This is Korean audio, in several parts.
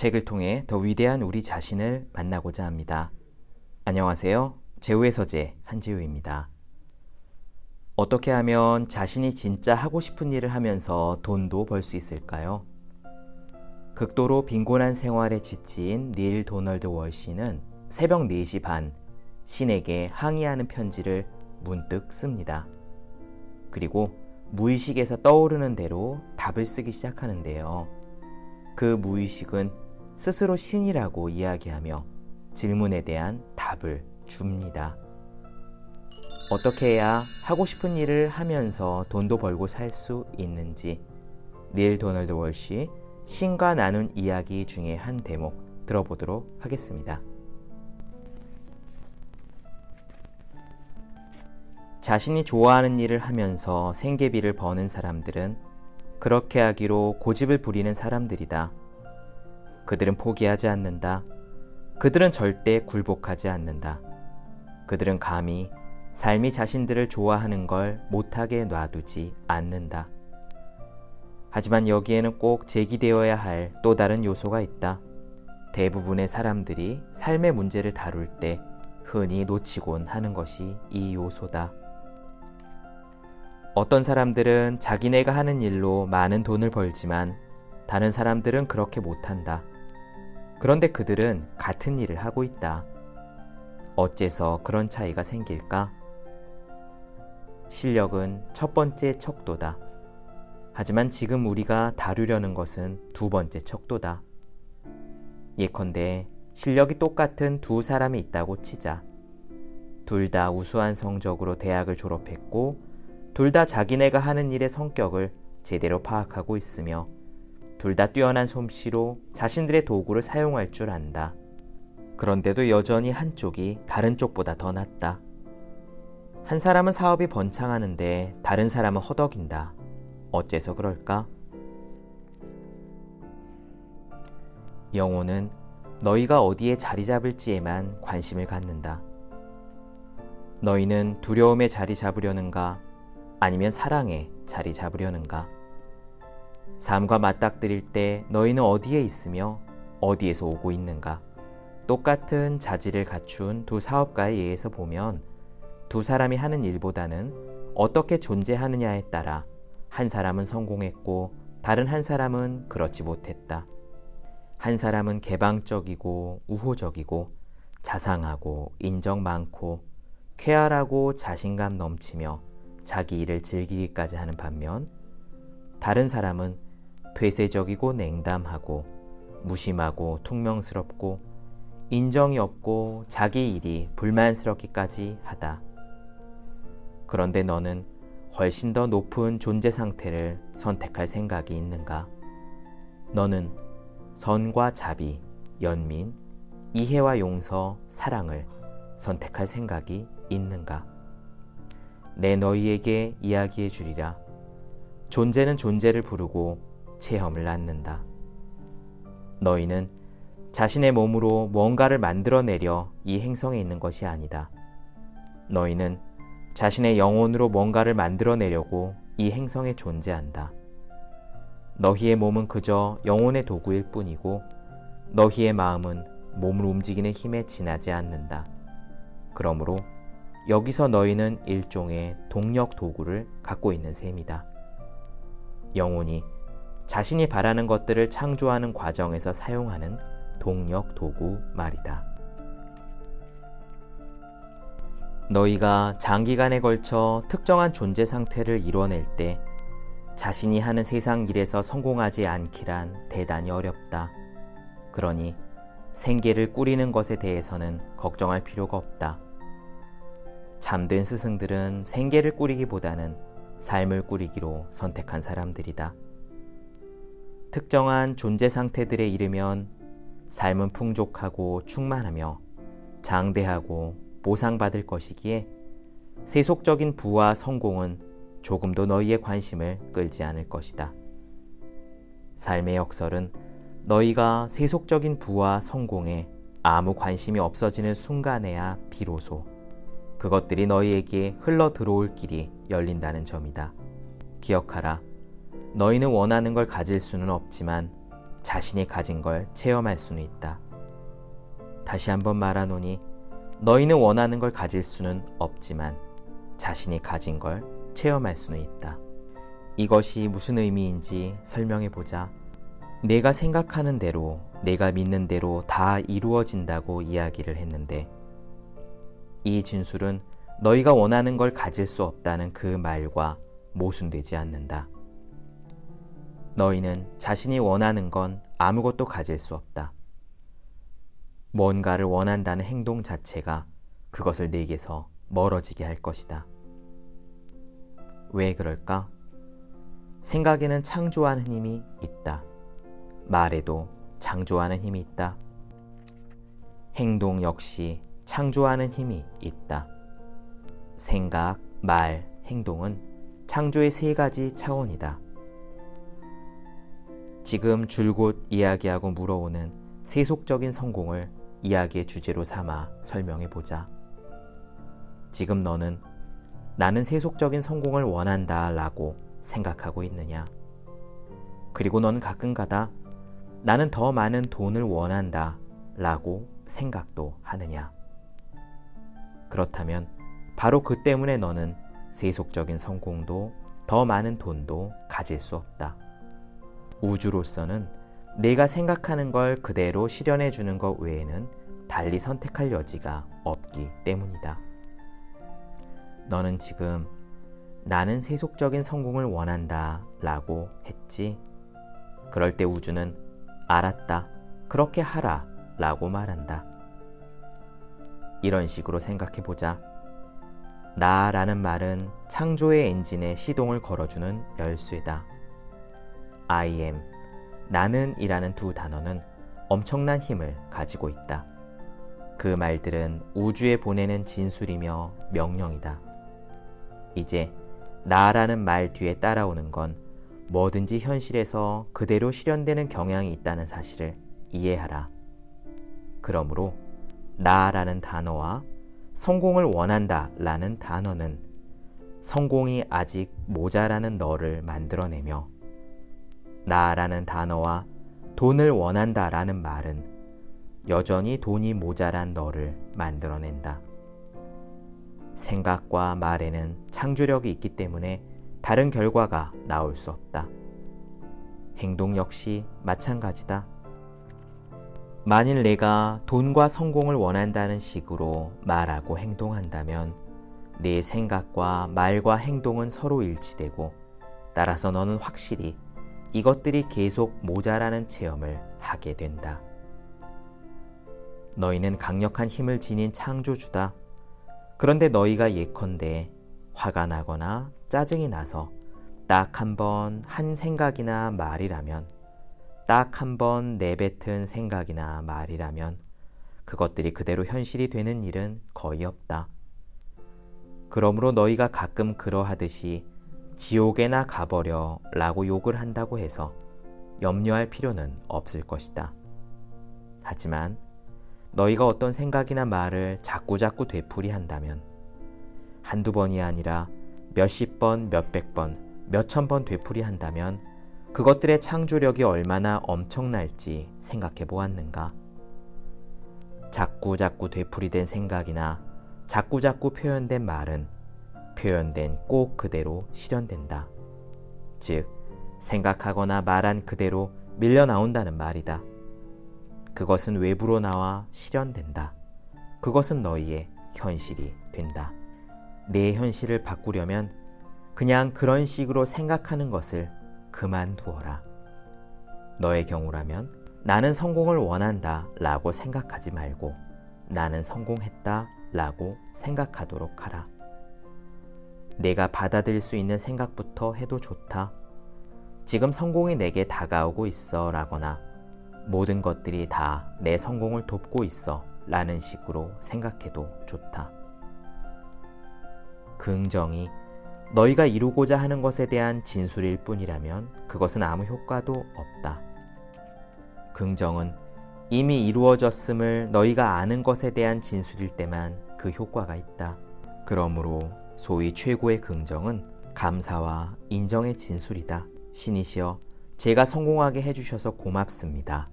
책을 통해 더 위대한 우리 자신을 만나고자 합니다. 안녕하세요. 제우의 서재 한지우입니다. 어떻게 하면 자신이 진짜 하고 싶은 일을 하면서 돈도 벌 수 있을까요? 극도로 빈곤한 생활에 지친 닐 도널드 월시는 새벽 4시 반 신에게 항의하는 편지를 문득 씁니다. 그리고 무의식에서 떠오르는 대로 답을 쓰기 시작하는데요. 그 무의식은 스스로 신이라고 이야기하며 질문에 대한 답을 줍니다. 어떻게 해야 하고 싶은 일을 하면서 돈도 벌고 살 수 있는지 닐 도널드 월시 신과 나눈 이야기 중에 한 대목 들어보도록 하겠습니다. 자신이 좋아하는 일을 하면서 생계비를 버는 사람들은 그렇게 하기로 고집을 부리는 사람들이다. 그들은 포기하지 않는다. 그들은 절대 굴복하지 않는다. 그들은 감히 삶이 자신들을 좋아하는 걸 못하게 놔두지 않는다. 하지만 여기에는 꼭 제기되어야 할 또 다른 요소가 있다. 대부분의 사람들이 삶의 문제를 다룰 때 흔히 놓치곤 하는 것이 이 요소다. 어떤 사람들은 자기네가 하는 일로 많은 돈을 벌지만 다른 사람들은 그렇게 못한다. 그런데 그들은 같은 일을 하고 있다. 어째서 그런 차이가 생길까? 실력은 첫 번째 척도다. 하지만 지금 우리가 다루려는 것은 두 번째 척도다. 예컨대 실력이 똑같은 두 사람이 있다고 치자. 둘 다 우수한 성적으로 대학을 졸업했고 둘 다 자기네가 하는 일의 성격을 제대로 파악하고 있으며 둘 다 뛰어난 솜씨로 자신들의 도구를 사용할 줄 안다. 그런데도 여전히 한쪽이 다른 쪽보다 더 낫다. 한 사람은 사업이 번창하는데 다른 사람은 허덕인다. 어째서 그럴까? 영혼은 너희가 어디에 자리 잡을지에만 관심을 갖는다. 너희는 두려움에 자리 잡으려는가 아니면 사랑에 자리 잡으려는가? 삶과 맞닥뜨릴 때 너희는 어디에 있으며 어디에서 오고 있는가? 똑같은 자질을 갖춘 두 사업가에 의해서 보면 두 사람이 하는 일보다는 어떻게 존재하느냐에 따라 한 사람은 성공했고 다른 한 사람은 그렇지 못했다. 한 사람은 개방적이고 우호적이고 자상하고 인정 많고 쾌활하고 자신감 넘치며 자기 일을 즐기기까지 하는 반면 다른 사람은 폐쇄적이고 냉담하고 무심하고 퉁명스럽고 인정이 없고 자기 일이 불만스럽기까지 하다. 그런데 너는 훨씬 더 높은 존재 상태를 선택할 생각이 있는가? 너는 선과 자비, 연민, 이해와 용서, 사랑을 선택할 생각이 있는가? 내 너희에게 이야기해 주리라. 존재는 존재를 부르고 체험을 낳는다. 너희는 자신의 몸으로 뭔가를 만들어내려 이 행성에 있는 것이 아니다. 너희는 자신의 영혼으로 뭔가를 만들어내려고 이 행성에 존재한다. 너희의 몸은 그저 영혼의 도구일 뿐이고 너희의 마음은 몸을 움직이는 힘에 지나지 않는다. 그러므로 여기서 너희는 일종의 동력 도구를 갖고 있는 셈이다. 영혼이 자신이 바라는 것들을 창조하는 과정에서 사용하는 동력 도구 말이다. 너희가 장기간에 걸쳐 특정한 존재 상태를 이뤄낼 때 자신이 하는 세상 일에서 성공하지 않기란 대단히 어렵다. 그러니 생계를 꾸리는 것에 대해서는 걱정할 필요가 없다. 참된 스승들은 생계를 꾸리기보다는 삶을 꾸리기로 선택한 사람들이다. 특정한 존재 상태들에 이르면 삶은 풍족하고 충만하며 장대하고 보상받을 것이기에 세속적인 부와 성공은 조금도 너희의 관심을 끌지 않을 것이다. 삶의 역설은 너희가 세속적인 부와 성공에 아무 관심이 없어지는 순간에야 비로소 그것들이 너희에게 흘러 들어올 길이 열린다는 점이다. 기억하라. 너희는 원하는 걸 가질 수는 없지만 자신이 가진 걸 체험할 수는 있다. 다시 한번 말하노니 너희는 원하는 걸 가질 수는 없지만 자신이 가진 걸 체험할 수는 있다. 이것이 무슨 의미인지 설명해 보자. 내가 생각하는 대로, 내가 믿는 대로 다 이루어진다고 이야기를 했는데 이 진술은 너희가 원하는 걸 가질 수 없다는 그 말과 모순되지 않는다. 너희는 자신이 원하는 건 아무것도 가질 수 없다. 뭔가를 원한다는 행동 자체가 그것을 내게서 멀어지게 할 것이다. 왜 그럴까? 생각에는 창조하는 힘이 있다. 말에도 창조하는 힘이 있다. 행동 역시 창조하는 힘이 있다. 생각, 말, 행동은 창조의 세 가지 차원이다. 지금 줄곧 이야기하고 물어오는 세속적인 성공을 이야기의 주제로 삼아 설명해 보자. 지금 너는 나는 세속적인 성공을 원한다 라고 생각하고 있느냐? 그리고 너는 가끔가다 나는 더 많은 돈을 원한다 라고 생각도 하느냐? 그렇다면 바로 그 때문에 너는 세속적인 성공도 더 많은 돈도 가질 수 없다. 우주로서는 내가 생각하는 걸 그대로 실현해 주는 것 외에는 달리 선택할 여지가 없기 때문이다. 너는 지금 나는 세속적인 성공을 원한다 라고 했지. 그럴 때 우주는 알았다. 그렇게 하라 라고 말한다. 이런 식으로 생각해 보자. 나라는 말은 창조의 엔진에 시동을 걸어주는 열쇠다. I am, 나는 이라는 두 단어는 엄청난 힘을 가지고 있다. 그 말들은 우주에 보내는 진술이며 명령이다. 이제 나라는 말 뒤에 따라오는 건 뭐든지 현실에서 그대로 실현되는 경향이 있다는 사실을 이해하라. 그러므로 나라는 단어와 성공을 원한다 라는 단어는 성공이 아직 모자라는 너를 만들어내며 나라는 단어와 돈을 원한다 라는 말은 여전히 돈이 모자란 너를 만들어낸다. 생각과 말에는 창조력이 있기 때문에 다른 결과가 나올 수 없다. 행동 역시 마찬가지다. 만일 내가 돈과 성공을 원한다는 식으로 말하고 행동한다면 내 생각과 말과 행동은 서로 일치되고 따라서 너는 확실히 이것들이 계속 모자라는 체험을 하게 된다. 너희는 강력한 힘을 지닌 창조주다. 그런데 너희가 예컨대 화가 나거나 짜증이 나서 딱 한 번 한 생각이나 말이라면 딱 한 번 내뱉은 생각이나 말이라면 그것들이 그대로 현실이 되는 일은 거의 없다. 그러므로 너희가 가끔 그러하듯이 지옥에나 가버려 라고 욕을 한다고 해서 염려할 필요는 없을 것이다. 하지만 너희가 어떤 생각이나 말을 자꾸자꾸 되풀이 한다면 한두 번이 아니라 몇십 번, 몇백 번, 몇천 번 되풀이 한다면 그것들의 창조력이 얼마나 엄청날지 생각해 보았는가? 자꾸자꾸 되풀이된 생각이나 자꾸자꾸 표현된 말은 표현된 꼭 그대로 실현된다. 즉, 생각하거나 말한 그대로 밀려 나온다는 말이다. 그것은 외부로 나와 실현된다. 그것은 너희의 현실이 된다. 내 현실을 바꾸려면 그냥 그런 식으로 생각하는 것을 그만두어라. 너의 경우라면 나는 성공을 원한다 라고 생각하지 말고 나는 성공했다 라고 생각하도록 하라. 내가 받아들일 수 있는 생각부터 해도 좋다. 지금 성공이 내게 다가오고 있어 라거나 모든 것들이 다 내 성공을 돕고 있어 라는 식으로 생각해도 좋다. 긍정이 너희가 이루고자 하는 것에 대한 진술일 뿐이라면 그것은 아무 효과도 없다. 긍정은 이미 이루어졌음을 너희가 아는 것에 대한 진술일 때만 그 효과가 있다. 그러므로 소위 최고의 긍정은 감사와 인정의 진술이다. 신이시여, 제가 성공하게 해주셔서 고맙습니다.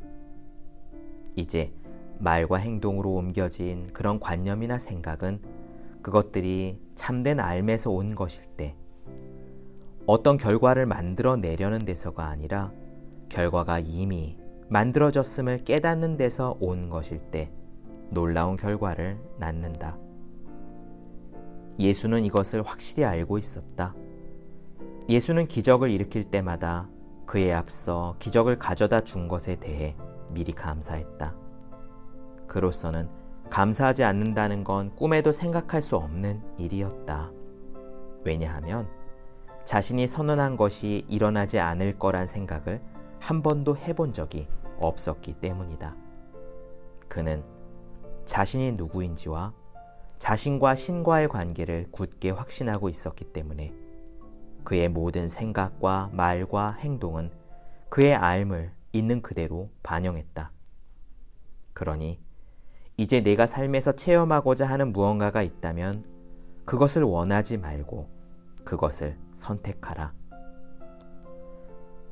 이제 말과 행동으로 옮겨진 그런 관념이나 생각은 그것들이 참된 알매서 온 것일 때 어떤 결과를 만들어 내려는 데서가 아니라 결과가 이미 만들어졌음을 깨닫는 데서 온 것일 때 놀라운 결과를 낳는다. 예수는 이것을 확실히 알고 있었다. 예수는 기적을 일으킬 때마다 그에 앞서 기적을 가져다 준 것에 대해 미리 감사했다. 그로서는 감사하지 않는다는 건 꿈에도 생각할 수 없는 일이었다. 왜냐하면 자신이 선언한 것이 일어나지 않을 거란 생각을 한 번도 해본 적이 없었기 때문이다. 그는 자신이 누구인지와 자신과 신과의 관계를 굳게 확신하고 있었기 때문에 그의 모든 생각과 말과 행동은 그의 알을 있는 그대로 반영했다. 그러니 이제 내가 삶에서 체험하고자 하는 무언가가 있다면 그것을 원하지 말고 그것을 선택하라.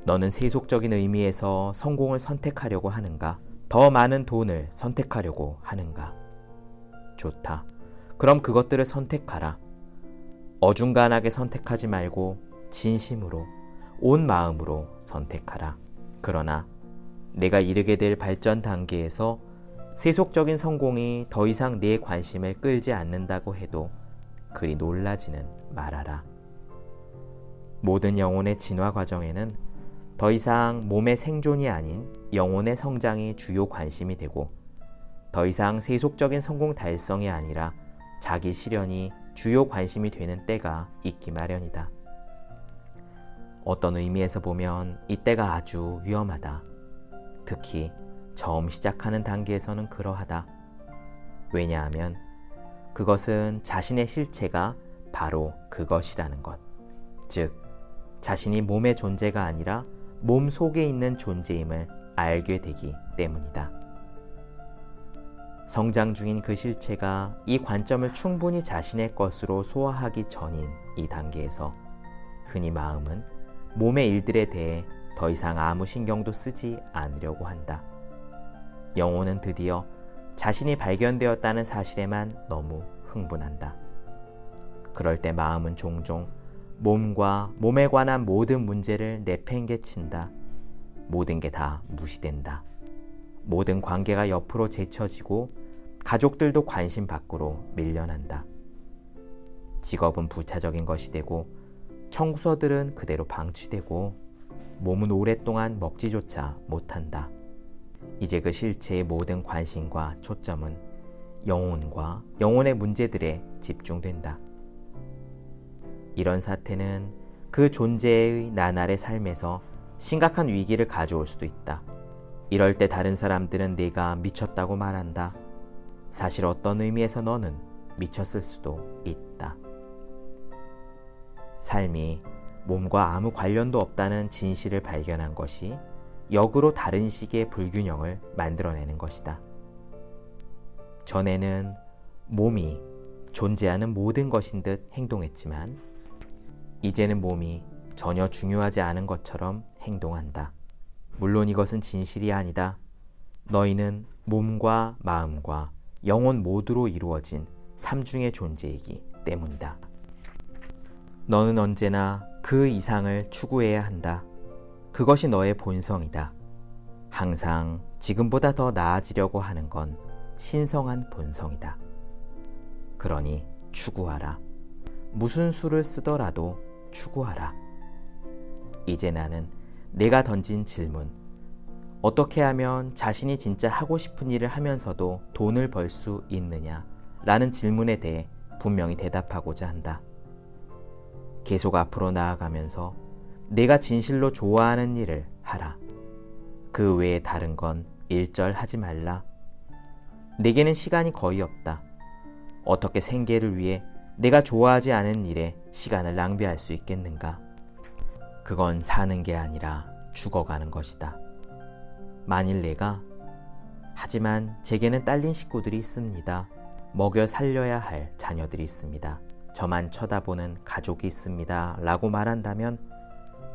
너는 세속적인 의미에서 성공을 선택하려고 하는가? 더 많은 돈을 선택하려고 하는가? 좋다. 그럼 그것들을 선택하라. 어중간하게 선택하지 말고 진심으로 온 마음으로 선택하라. 그러나 내가 이르게 될 발전 단계에서 세속적인 성공이 더 이상 내 관심을 끌지 않는다고 해도 그리 놀라지는 말아라. 모든 영혼의 진화 과정에는 더 이상 몸의 생존이 아닌 영혼의 성장이 주요 관심이 되고 더 이상 세속적인 성공 달성이 아니라 자기 실현이 주요 관심이 되는 때가 있기 마련이다. 어떤 의미에서 보면 이때가 아주 위험하다. 특히 처음 시작하는 단계에서는 그러하다. 왜냐하면 그것은 자신의 실체가 바로 그것이라는 것. 즉, 자신이 몸의 존재가 아니라 몸 속에 있는 존재임을 알게 되기 때문이다. 성장 중인 그 실체가 이 관점을 충분히 자신의 것으로 소화하기 전인 이 단계에서 흔히 마음은 몸의 일들에 대해 더 이상 아무 신경도 쓰지 않으려고 한다. 영혼은 드디어 자신이 발견되었다는 사실에만 너무 흥분한다. 그럴 때 마음은 종종 몸과 몸에 관한 모든 문제를 내팽개친다. 모든 게 다 무시된다. 모든 관계가 옆으로 제쳐지고 가족들도 관심 밖으로 밀려난다. 직업은 부차적인 것이 되고 청구서들은 그대로 방치되고 몸은 오랫동안 먹지조차 못한다. 이제 그 실체의 모든 관심과 초점은 영혼과 영혼의 문제들에 집중된다. 이런 사태는 그 존재의 나날의 삶에서 심각한 위기를 가져올 수도 있다. 이럴 때 다른 사람들은 내가 미쳤다고 말한다. 사실 어떤 의미에서 너는 미쳤을 수도 있다. 삶이 몸과 아무 관련도 없다는 진실을 발견한 것이 역으로 다른 식의 불균형을 만들어내는 것이다. 전에는 몸이 존재하는 모든 것인 듯 행동했지만 이제는 몸이 전혀 중요하지 않은 것처럼 행동한다. 물론 이것은 진실이 아니다. 너희는 몸과 마음과 영혼 모두로 이루어진 삼중의 존재이기 때문이다. 너는 언제나 그 이상을 추구해야 한다. 그것이 너의 본성이다. 항상 지금보다 더 나아지려고 하는 건 신성한 본성이다. 그러니 추구하라. 무슨 수를 쓰더라도 추구하라. 이제 나는 내가 던진 질문, 어떻게 하면 자신이 진짜 하고 싶은 일을 하면서도 돈을 벌 수 있느냐? 라는 질문에 대해 분명히 대답하고자 한다. 계속 앞으로 나아가면서 내가 진실로 좋아하는 일을 하라. 그 외에 다른 건 일절 하지 말라. 내게는 시간이 거의 없다. 어떻게 생계를 위해 내가 좋아하지 않은 일에 시간을 낭비할 수 있겠는가? 그건 사는 게 아니라 죽어가는 것이다. 만일 내가 하지만 제게는 딸린 식구들이 있습니다. 먹여 살려야 할 자녀들이 있습니다. 저만 쳐다보는 가족이 있습니다. 라고 말한다면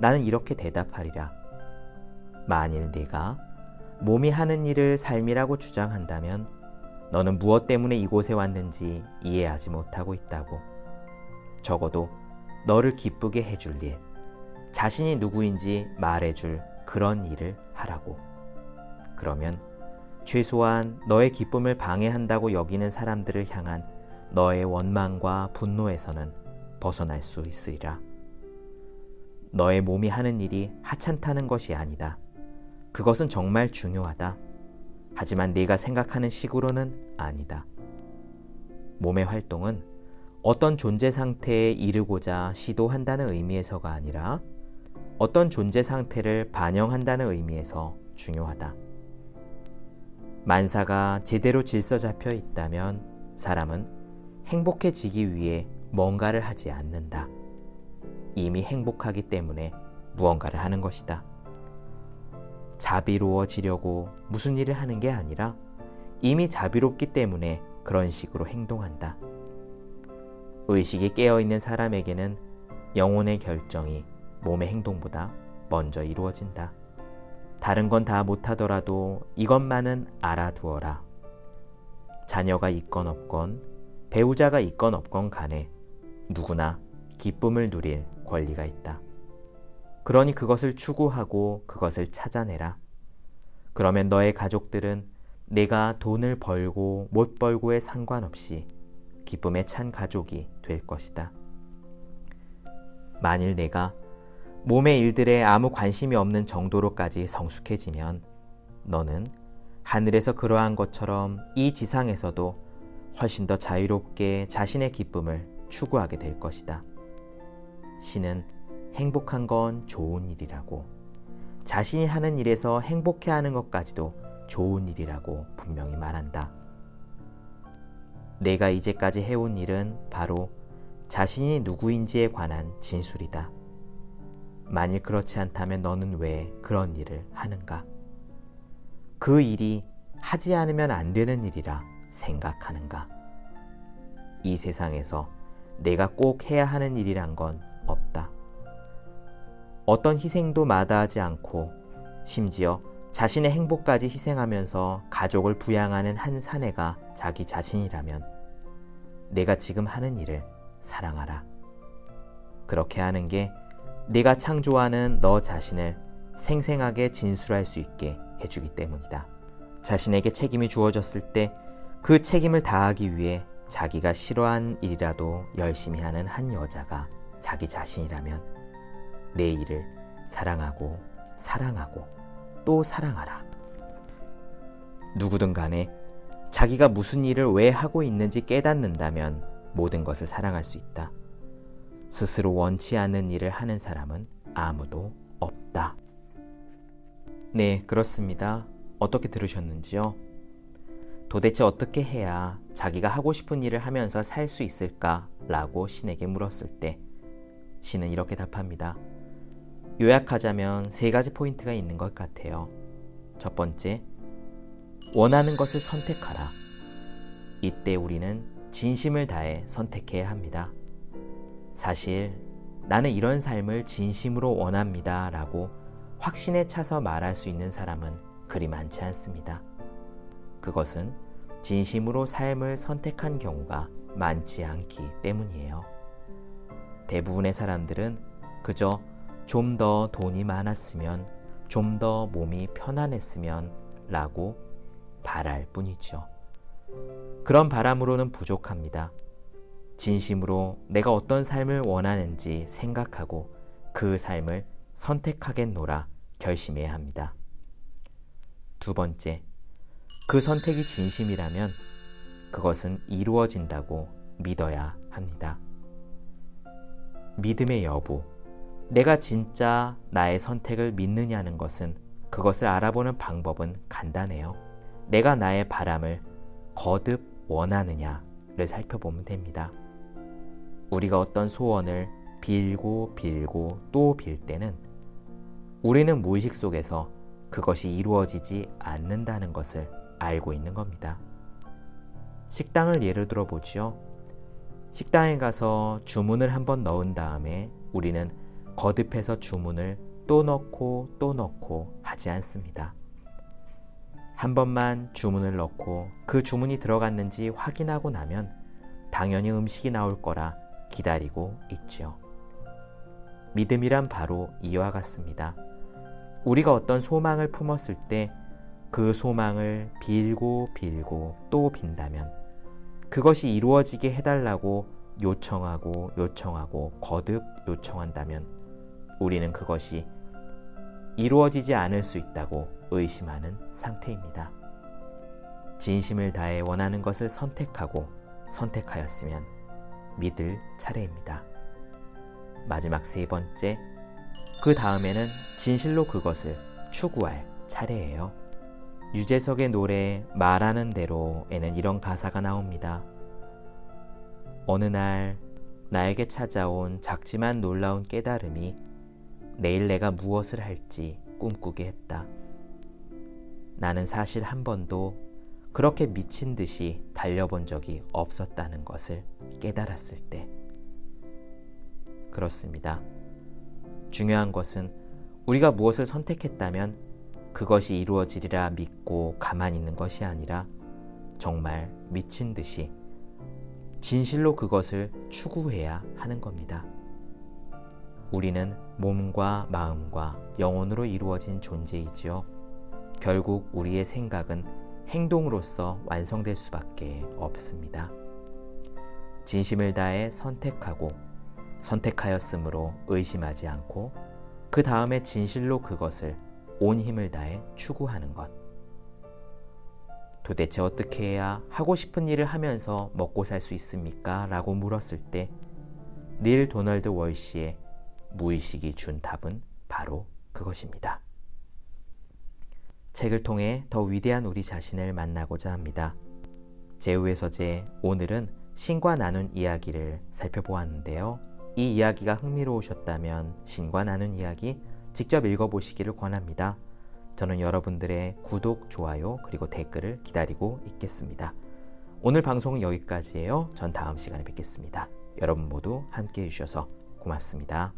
나는 이렇게 대답하리라. 만일 네가 몸이 하는 일을 삶이라고 주장한다면 너는 무엇 때문에 이곳에 왔는지 이해하지 못하고 있다고. 적어도 너를 기쁘게 해줄 일, 자신이 누구인지 말해줄 그런 일을 하라고. 그러면 최소한 너의 기쁨을 방해한다고 여기는 사람들을 향한 너의 원망과 분노에서는 벗어날 수 있으리라. 너의 몸이 하는 일이 하찮다는 것이 아니다. 그것은 정말 중요하다. 하지만 네가 생각하는 식으로는 아니다. 몸의 활동은 어떤 존재 상태에 이르고자 시도한다는 의미에서가 아니라 어떤 존재 상태를 반영한다는 의미에서 중요하다. 만사가 제대로 질서 잡혀 있다면 사람은 행복해지기 위해 뭔가를 하지 않는다. 이미 행복하기 때문에 무언가를 하는 것이다. 자비로워지려고 무슨 일을 하는 게 아니라 이미 자비롭기 때문에 그런 식으로 행동한다. 의식이 깨어있는 사람에게는 영혼의 결정이 몸의 행동보다 먼저 이루어진다. 다른 건 다 못하더라도 이것만은 알아두어라. 자녀가 있건 없건 배우자가 있건 없건 간에 누구나 기쁨을 누릴 권리가 있다. 그러니 그것을 추구하고 그것을 찾아내라. 그러면 너의 가족들은 내가 돈을 벌고 못 벌고에 상관없이 기쁨에 찬 가족이 될 것이다. 만일 내가 몸의 일들에 아무 관심이 없는 정도로까지 성숙해지면 너는 하늘에서 그러한 것처럼 이 지상에서도 훨씬 더 자유롭게 자신의 기쁨을 추구하게 될 것이다. 신은 행복한 건 좋은 일이라고 자신이 하는 일에서 행복해 하는 것까지도 좋은 일이라고 분명히 말한다. 내가 이제까지 해온 일은 바로 자신이 누구인지에 관한 진술이다. 만일 그렇지 않다면 너는 왜 그런 일을 하는가? 그 일이 하지 않으면 안 되는 일이라 생각하는가? 이 세상에서 내가 꼭 해야 하는 일이란 건 없다. 어떤 희생도 마다하지 않고 심지어 자신의 행복까지 희생하면서 가족을 부양하는 한 사내가 자기 자신이라면 내가 지금 하는 일을 사랑하라. 그렇게 하는 게 네가 창조하는 너 자신을 생생하게 진술할 수 있게 해주기 때문이다. 자신에게 책임이 주어졌을 때 그 책임을 다하기 위해 자기가 싫어한 일이라도 열심히 하는 한 여자가 자기 자신이라면 내 일을 사랑하고 사랑하고 또 사랑하라. 누구든 간에 자기가 무슨 일을 왜 하고 있는지 깨닫는다면 모든 것을 사랑할 수 있다. 스스로 원치 않는 일을 하는 사람은 아무도 없다. 네, 그렇습니다. 어떻게 들으셨는지요? 도대체 어떻게 해야 자기가 하고 싶은 일을 하면서 살 수 있을까? 라고 신에게 물었을 때 신은 이렇게 답합니다. 요약하자면 세 가지 포인트가 있는 것 같아요. 첫 번째, 원하는 것을 선택하라. 이때 우리는 진심을 다해 선택해야 합니다. 사실 나는 이런 삶을 진심으로 원합니다. 라고 확신에 차서 말할 수 있는 사람은 그리 많지 않습니다. 그것은 진심으로 삶을 선택한 경우가 많지 않기 때문이에요. 대부분의 사람들은 그저 좀 더 돈이 많았으면, 좀 더 몸이 편안했으면 라고 바랄 뿐이죠. 그런 바람으로는 부족합니다. 진심으로 내가 어떤 삶을 원하는지 생각하고 그 삶을 선택하겠노라 결심해야 합니다. 두 번째, 그 선택이 진심이라면 그것은 이루어진다고 믿어야 합니다. 믿음의 여부. 내가 진짜 나의 선택을 믿느냐는 것은 그것을 알아보는 방법은 간단해요. 내가 나의 바람을 거듭 원하느냐를 살펴보면 됩니다. 우리가 어떤 소원을 빌고 빌고 또 빌 때는 우리는 무의식 속에서 그것이 이루어지지 않는다는 것을 알고 있는 겁니다. 식당을 예를 들어 보지요. 식당에 가서 주문을 한번 넣은 다음에 우리는 거듭해서 주문을 또 넣고 또 넣고 하지 않습니다. 한 번만 주문을 넣고 그 주문이 들어갔는지 확인하고 나면 당연히 음식이 나올 거라 기다리고 있지요. 믿음이란 바로 이와 같습니다. 우리가 어떤 소망을 품었을 때 그 소망을 빌고 빌고 또 빈다면 그것이 이루어지게 해달라고 요청하고 요청하고 거듭 요청한다면 우리는 그것이 이루어지지 않을 수 있다고 의심하는 상태입니다. 진심을 다해 원하는 것을 선택하고 선택하였으면 믿을 차례입니다. 마지막 세 번째, 그 다음에는 진실로 그것을 추구할 차례예요. 유재석의 노래 말하는 대로에는 이런 가사가 나옵니다. 어느 날 나에게 찾아온 작지만 놀라운 깨달음이 내일 내가 무엇을 할지 꿈꾸게 했다. 나는 사실 한 번도 그렇게 미친 듯이 달려본 적이 없었다는 것을 깨달았을 때. 그렇습니다. 중요한 것은 우리가 무엇을 선택했다면 그것이 이루어지리라 믿고 가만히 있는 것이 아니라 정말 미친 듯이 진실로 그것을 추구해야 하는 겁니다. 우리는 몸과 마음과 영혼으로 이루어진 존재이지요. 결국 우리의 생각은 행동으로서 완성될 수밖에 없습니다. 진심을 다해 선택하고 선택하였으므로 의심하지 않고 그 다음에 진실로 그것을 온 힘을 다해 추구하는 것. 도대체 어떻게 해야 하고 싶은 일을 하면서 먹고 살 수 있습니까? 라고 물었을 때 닐 도널드 월시의 무의식이 준 답은 바로 그것입니다. 책을 통해 더 위대한 우리 자신을 만나고자 합니다. 제우의 서재 오늘은 신과 나눈 이야기를 살펴보았는데요. 이 이야기가 흥미로우셨다면 신과 나눈 이야기 직접 읽어보시기를 권합니다. 저는 여러분들의 구독, 좋아요, 그리고 댓글을 기다리고 있겠습니다. 오늘 방송은 여기까지예요. 전 다음 시간에 뵙겠습니다. 여러분 모두 함께 해주셔서 고맙습니다.